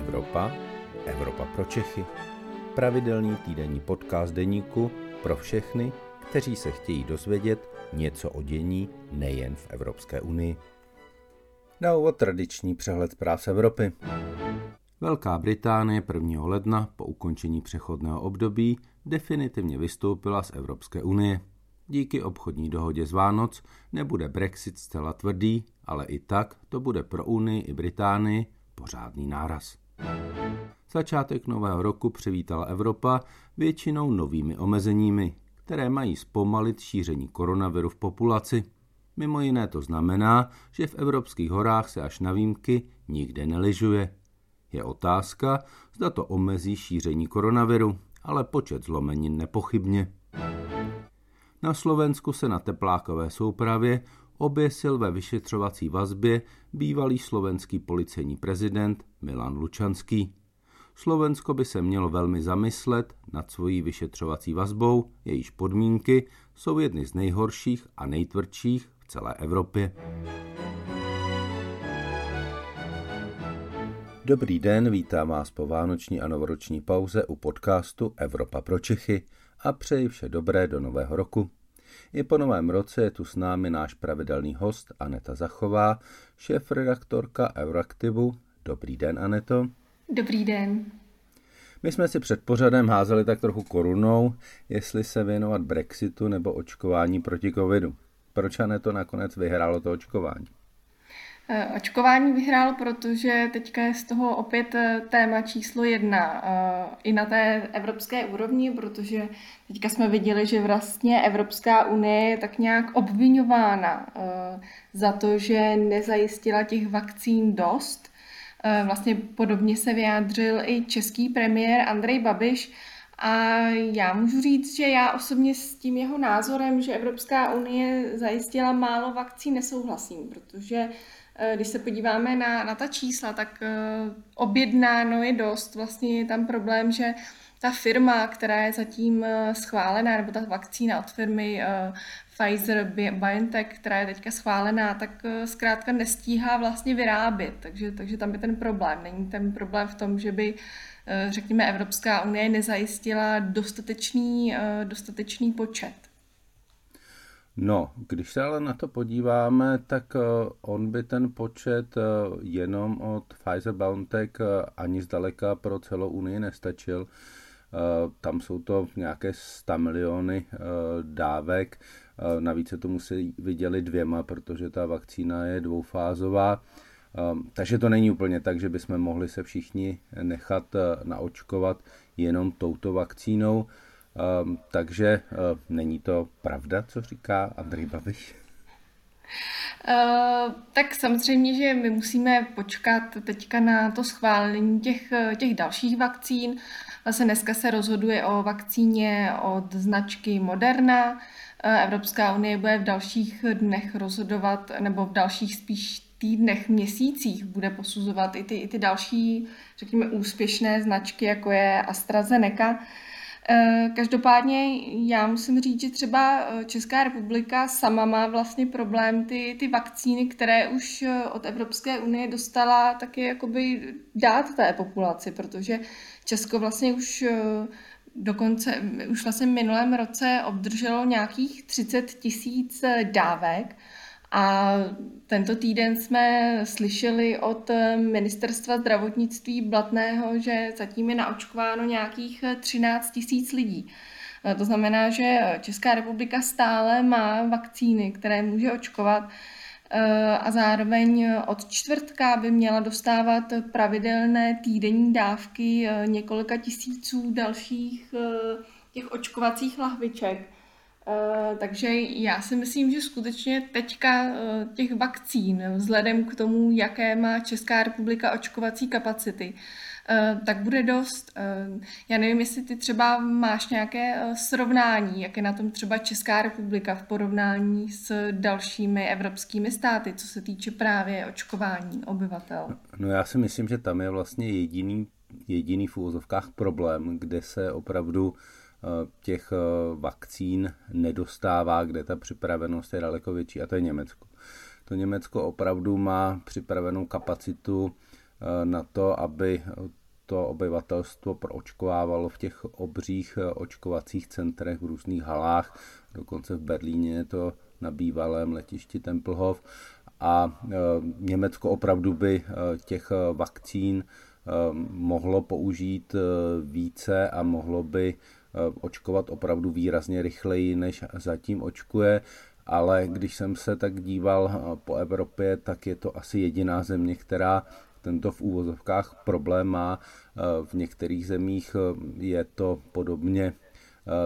Evropa, Evropa pro Čechy. Pravidelný týdenní podcast deníku pro všechny, kteří se chtějí dozvědět něco o dění nejen v Evropské unii. Na úvod tradiční přehled zpráv z Evropy. Velká Británie 1. ledna po ukončení přechodného období definitivně vystoupila z Evropské unie. Díky obchodní dohodě z Vánoc nebude Brexit zcela tvrdý, ale i tak to bude pro Unii i Británii pořádný náraz. Začátek nového roku přivítala Evropa většinou novými omezeními, které mají zpomalit šíření koronaviru v populaci. Mimo jiné to znamená, že v evropských horách se až na výjimky nikde neližuje. Je otázka, zda to omezí šíření koronaviru, ale počet zlomenin nepochybně. Na Slovensku se na teplákové soupravě oběsil ve vyšetřovací vazbě bývalý slovenský policejní prezident Milan Lučanský. Slovensko by se mělo velmi zamyslet nad svojí vyšetřovací vazbou, jejíž podmínky jsou jedny z nejhorších a nejtvrdších v celé Evropě. Dobrý den, vítám vás po vánoční a novoroční pauze u podcastu Evropa pro Čechy a přeji vše dobré do nového roku. I po novém roce je tu s námi náš pravidelný host Aneta Zachová, šéf-redaktorka Euraktivu. Dobrý den, Aneto. Dobrý den. My jsme si před pořadem házeli tak trochu korunou, jestli se věnovat Brexitu nebo očkování proti covidu. Proč Aneto nakonec vyhrálo to očkování? Eh, očkování vyhrál, protože teďka je z toho opět eh, téma číslo jedna eh, i na té evropské úrovni, protože teďka jsme viděli, že vlastně Evropská unie je tak nějak obvinována za to, že nezajistila těch vakcín dost. Vlastně podobně se vyjádřil i český premiér Andrej Babiš, a já můžu říct, že já osobně s tím jeho názorem, že Evropská unie zajistila málo vakcín, nesouhlasím, protože když se podíváme na, na ta čísla, tak uh, objednáno je dost. Vlastně je tam problém, že ta firma, která je zatím uh, schválená, nebo ta vakcína od firmy Pfizer BioNTech, která je teďka schválená, tak zkrátka nestíhá vlastně vyrábět. Takže, takže tam je ten problém. Není ten problém v tom, že by řekněme, Evropská unie nezajistila dostatečný, dostatečný počet. No, když se ale na to podíváme, tak eh, on by ten počet eh, jenom od Pfizer BioNTech eh, ani zdaleka pro celou Unii nestačil. Tam jsou to nějaké 100 miliony dávek, navíc se to musí vydělit dvěma, protože ta vakcína je dvoufázová. Takže to není úplně tak, že bychom mohli se všichni nechat naočkovat jenom touto vakcínou. Um, takže uh, není to pravda, co říká Andrej Babiš? Uh, tak samozřejmě, že my musíme počkat teďka na to schválení těch, těch dalších vakcín. Vlastně dneska se rozhoduje o vakcíně od značky Moderna. Evropská unie bude v dalších dnech rozhodovat, nebo v dalších spíš týdnech, měsících bude posuzovat i ty, i ty další, řekněme, úspěšné značky, jako je AstraZeneca. Eh, každopádně já musím říct, že třeba eh, Česká republika sama má vlastně problém ty, ty vakcíny, které už eh, od Evropské unie dostala taky jakoby dát té populaci, protože Česko vlastně už dokonce, už vlastně v minulém roce obdrželo nějakých 30 tisíc dávek a tento týden jsme slyšeli od ministerstva zdravotnictví Blatného, že zatím je naočkováno nějakých 13 tisíc lidí. To znamená, že Česká republika stále má vakcíny, které může očkovat a zároveň od čtvrtka by měla dostávat pravidelné týdenní dávky několika tisíců dalších těch očkovacích lahviček. Uh, takže já si myslím, že skutečně teďka uh, těch vakcín, vzhledem k tomu, jaké má Česká republika očkovací kapacity, uh, tak bude dost. Já nevím, jestli ty třeba máš nějaké srovnání, jak je na tom třeba Česká republika v porovnání s dalšími evropskými státy, co se týče právě očkování obyvatel. No já si myslím, že tam je vlastně jediný, jediný v úvozovkách problém, kde se opravdu Eh, těch eh, vakcín nedostává, kde ta připravenost je daleko větší, a to je Německo. To Německo opravdu má připravenou kapacitu na to, aby to obyvatelstvo proočkovávalo v těch obřích očkovacích centrech v různých halách, dokonce v Berlíně je to na bývalém letišti Tempelhof a Německo opravdu by těch vakcín mohlo použít více a mohlo by očkovat opravdu výrazně rychleji, než zatím očkuje ale když jsem se tak díval eh, po Evropě, tak je to asi jediná země, která tento v úvozovkách problém má. Eh, v některých zemích eh, je to podobně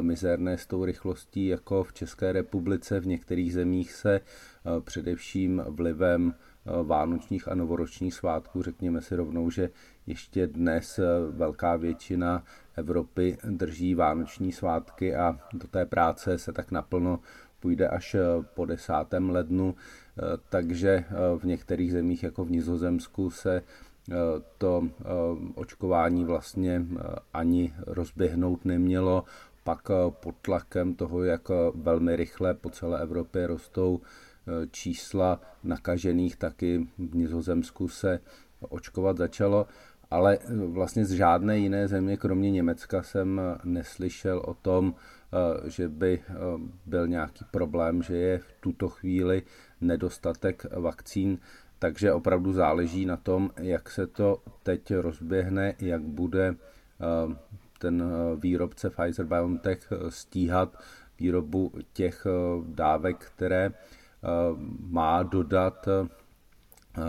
mizerné s tou rychlostí jako v České republice. V některých zemích se především vlivem vánočních a novoročních svátků, řekněme si rovnou, že ještě dnes velká většina Evropy drží vánoční svátky a do té práce se tak naplno půjde až eh, po 10. lednu, eh, takže eh, v některých zemích, jako v Nizozemsku, se to očkování vlastně ani rozběhnout nemělo. Pak pod tlakem toho, jak velmi rychle po celé Evropě rostou čísla nakažených, taky v Nizozemsku se očkovat začalo ale vlastně z žádné jiné země, kromě Německa, jsem neslyšel o tom, Eh, že by eh, byl nějaký problém, že je v tuto chvíli nedostatek vakcín, takže opravdu záleží na tom, jak se to teď rozběhne, jak bude eh, ten výrobce Pfizer BioNTech stíhat výrobu těch dávek, které má dodat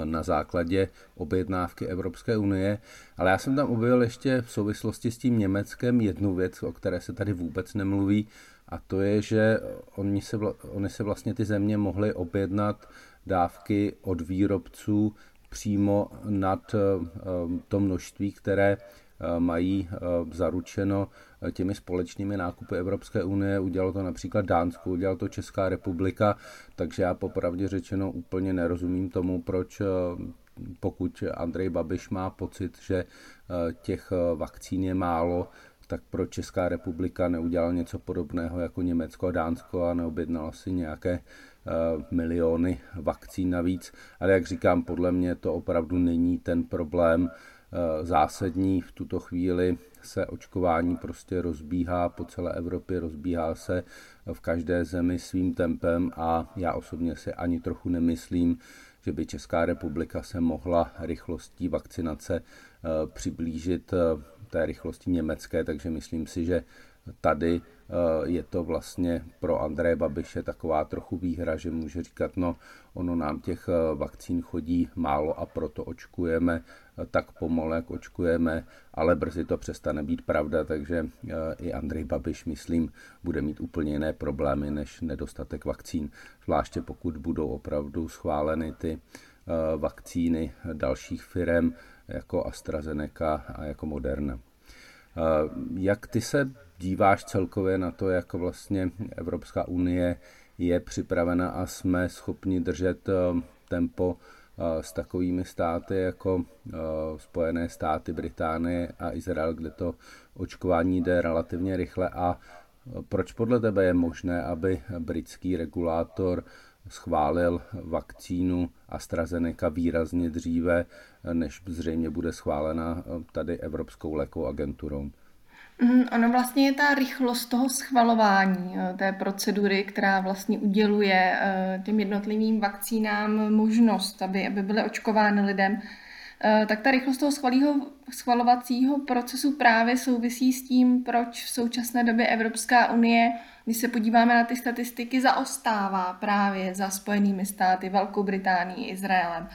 na základě objednávky Evropské unie. Ale já jsem tam objevil ještě v souvislosti s tím Německem jednu věc, o které se tady vůbec nemluví, a to je, že oni se, oni se vlastně ty země mohly objednat dávky od výrobců přímo nad eh, to množství, které Eh, mají eh, zaručeno eh, těmi společnými nákupy Evropské unie. Udělalo to například Dánsko, udělalo to Česká republika, takže já popravdě řečeno úplně nerozumím tomu, proč pokud Andrej Babiš má pocit, že těch vakcín je málo, tak pro Česká republika neudělal něco podobného jako Německo a Dánsko a neobjednala si nějaké miliony vakcín navíc. Ale jak říkám, podle mě to opravdu není ten problém, Eh, zásadní. V tuto chvíli se očkování prostě rozbíhá po celé Evropě, rozbíhá se v každé zemi svým tempem a já osobně si ani trochu nemyslím, že by Česká republika se mohla rychlostí vakcinace eh, přiblížit eh, té rychlosti německé, takže myslím si, že tady Eh, je to vlastně pro Andreje Babiše taková trochu výhra, že může říkat, no ono nám těch eh, vakcín chodí málo a proto očkujeme eh, tak pomalu, jak očkujeme, ale brzy to přestane být pravda, takže i Andrej Babiš, myslím, bude mít úplně jiné problémy než nedostatek vakcín, zvláště pokud budou opravdu schváleny ty vakcíny dalších firm jako AstraZeneca a jako Moderna. Jak ty se díváš celkově na to, jak vlastně Evropská unie je připravena a jsme schopni držet eh, tempo eh, s takovými státy jako eh, Spojené státy, Británie a Izrael, kde to očkování jde relativně rychle a proč podle tebe je možné, aby britský regulátor schválil vakcínu AstraZeneca výrazně dříve, než zřejmě bude schválena tady Evropskou lékovou agenturou? Mm, ono vlastně je ta rychlost toho schvalování eh, té procedury, která vlastně uděluje eh, těm jednotlivým vakcínám možnost, aby, aby byly očkovány lidem, eh, tak ta rychlost toho schvalovacího procesu právě souvisí s tím, proč v současné době Evropská unie, když se podíváme na ty statistiky, zaostává právě za Spojenými státy, Velkou Británií, Izraelem.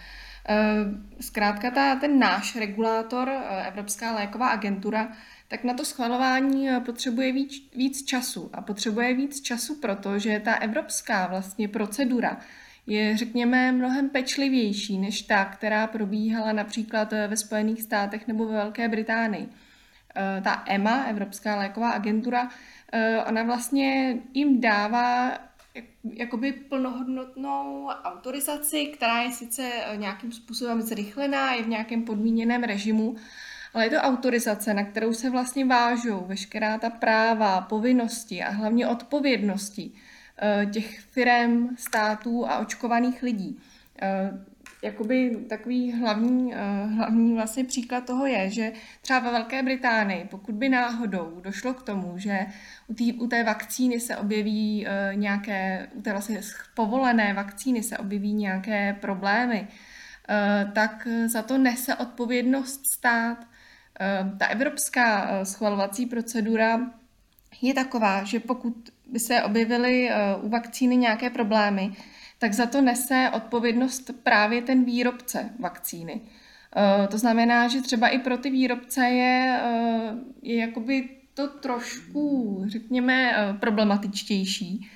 Zkrátka ta, ten náš regulátor, Evropská léková agentura, tak na to schvalování eh, potřebuje víc, víc času. A potřebuje víc času proto, že ta evropská vlastně procedura je, řekněme, mnohem pečlivější než ta, která probíhala například eh, ve Spojených státech nebo ve Velké Británii. Eh, ta EMA, Evropská léková agentura, ona vlastně jim dává jakoby plnohodnotnou autorizaci, která je sice nějakým způsobem zrychlená, je v nějakém podmíněném režimu, ale je to autorizace, na kterou se vlastně vážou veškerá ta práva, povinnosti a hlavně odpovědnosti eh, těch firm, států a očkovaných lidí. Eh, jakoby takový hlavní, eh, hlavní vlastně příklad toho je, že třeba ve Velké Británii, pokud by náhodou došlo k tomu, že u, tý, u té vakcíny se objeví nějaké, u té vlastně povolené vakcíny se objeví nějaké problémy, tak za to nese odpovědnost stát. Ta evropská schvalovací procedura je taková, že pokud se objevily uh, u vakcíny nějaké problémy, tak za to nese odpovědnost právě ten výrobce vakcíny. Eh, to znamená, že třeba i pro ty výrobce je, eh, je jakoby to trošku, řekněme, eh, problematičtější.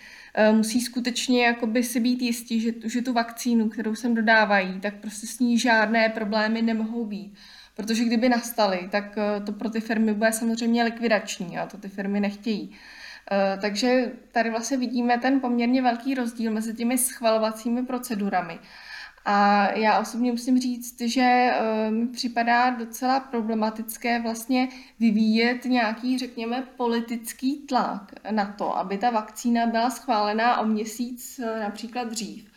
Musí skutečně jakoby si být jistí, že, že tu vakcínu, kterou sem dodávají, tak prostě s ní žádné problémy nemohou být. Protože kdyby nastaly, tak to pro ty firmy bude samozřejmě likvidační a to ty firmy nechtějí. Eh, takže tady vlastně vidíme ten poměrně velký rozdíl mezi těmi schvalovacími procedurami. A já osobně musím říct, že eh, mi připadá docela problematické vlastně vyvíjet nějaký, řekněme, politický tlak na to, aby ta vakcína byla schválená o měsíc eh, například dřív.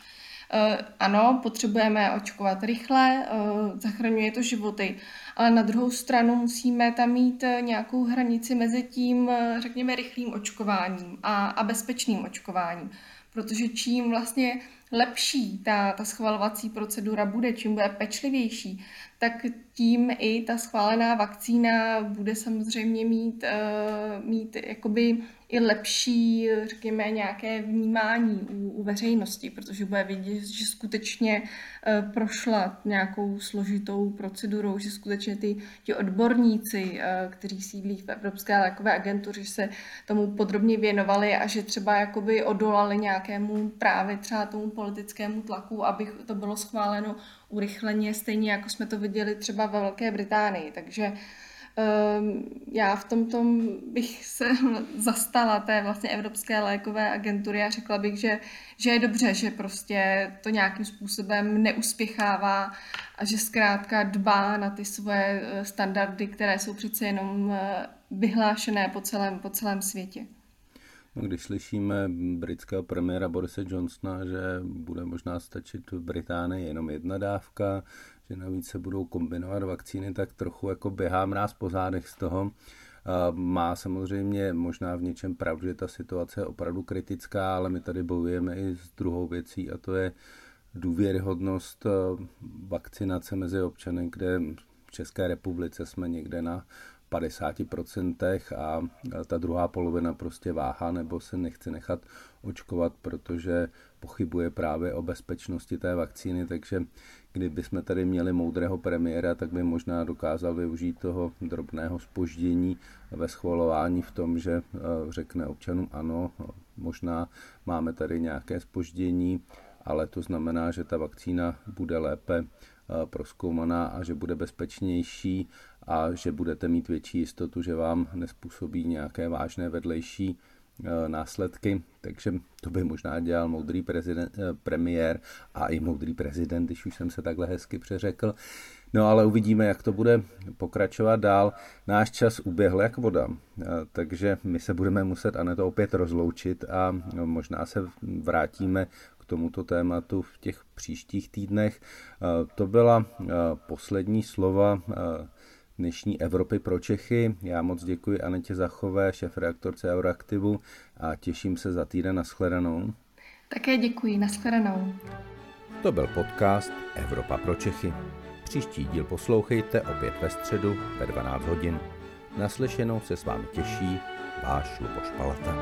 Ano, potřebujeme očkovat rychle, zachraňuje to životy, ale na druhou stranu musíme tam mít eh, nějakou hranici mezi tím, řekněme, rychlým očkováním a, a bezpečným očkováním. Protože čím vlastně lepší ta, ta schvalovací procedura bude, čím bude pečlivější, tak tím i ta schválená vakcína bude samozřejmě mít, uh, mít jakoby i lepší, řekněme, nějaké vnímání u, u veřejnosti, protože bude vidět, že skutečně uh, prošla nějakou složitou procedurou, že skutečně ty, ti odborníci, uh, kteří sídlí v Evropské lékové agentuře, se tomu podrobně věnovali a že třeba jakoby odolali nějakému právě třeba tomu politickému tlaku, aby to bylo schváleno urychleně, stejně jako jsme to viděli třeba ve Velké Británii. Takže um, já v tom tom bych se zastala té vlastně Evropské lékové agentury a řekla bych, že, že je dobře, že prostě to nějakým způsobem neuspěchává a že zkrátka dbá na ty svoje eh, standardy, které jsou přece jenom eh, vyhlášené po celém, po celém světě. Když slyšíme britského premiéra Borise Johnsona, že bude možná stačit v Británii jenom jedna dávka, že navíc se budou kombinovat vakcíny, tak trochu jako běhá mráz po zádech z toho. Má samozřejmě možná v něčem pravdu, že ta situace je opravdu kritická, ale my tady bojujeme i s druhou věcí a to je důvěryhodnost vakcinace mezi občany, kde v České republice jsme někde na 50% a ta druhá polovina prostě váha nebo se nechce nechat očkovat, protože pochybuje právě o bezpečnosti té vakcíny, takže kdyby jsme tady měli moudrého premiéra, tak by možná dokázal využít toho drobného spoždění ve schvalování v tom, že eh, řekne občanům ano, možná máme tady nějaké spoždění, ale to znamená, že ta vakcína bude lépe eh, proskoumaná a že bude bezpečnější a že budete mít větší jistotu, že vám nespůsobí nějaké vážné vedlejší eh, následky, takže to by možná dělal moudrý prezident, eh, premiér a i moudrý prezident, když už jsem se takhle hezky přeřekl. No ale uvidíme, jak to bude pokračovat dál. Náš čas uběhl jak voda, eh, takže my se budeme muset to opět rozloučit a možná se vrátíme k tomuto tématu v těch příštích týdnech. To byla poslední slova dnešní Evropy pro Čechy. Já moc děkuji Anetě Zachové, šef-reaktorce Euraktivu a těším se za týden na shledanou. Také děkuji, na shledanou. To byl podcast Evropa pro Čechy. Příští díl poslouchejte opět ve středu ve 12 hodin. Naslyšenou se s vámi těší váš Luboš Palata.